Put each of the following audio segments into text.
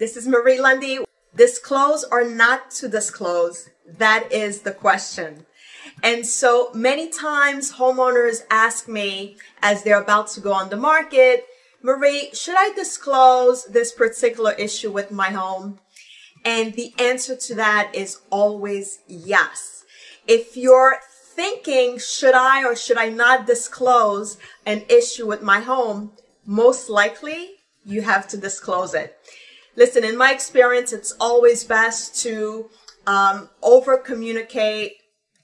This is Marie Lundy. Disclose or not to disclose? That is the question. And so many times homeowners ask me as they're about to go on the market, Marie, should I disclose this particular issue with my home? And the answer to that is always yes. If you're thinking, should I or should I not disclose an issue with my home? Most likely you have to disclose it. Listen, in my experience, it's always best to um, over communicate,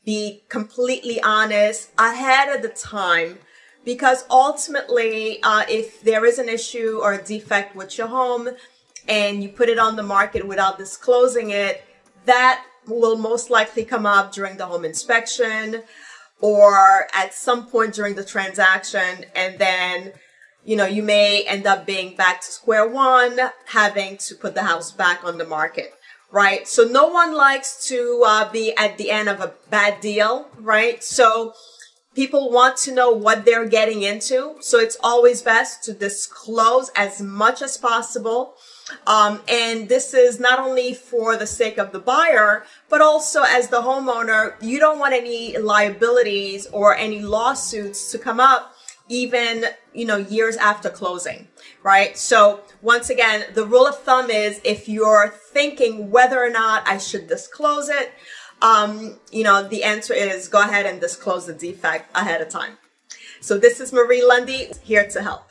be completely honest ahead of the time because ultimately, uh, if there is an issue or a defect with your home and you put it on the market without disclosing it, that will most likely come up during the home inspection or at some point during the transaction. And then, you know, you may end up being back to square one, having to put the house back on the market right? So no one likes to uh, be at the end of a bad deal, right? So people want to know what they're getting into. So it's always best to disclose as much as possible. Um, and this is not only for the sake of the buyer, but also as the homeowner, you don't want any liabilities or any lawsuits to come up even, you know, years after closing, right? So once again, the rule of thumb is if you're thinking whether or not I should disclose it, um, you know, the answer is go ahead and disclose the defect ahead of time. So this is Marie Lundy here to help.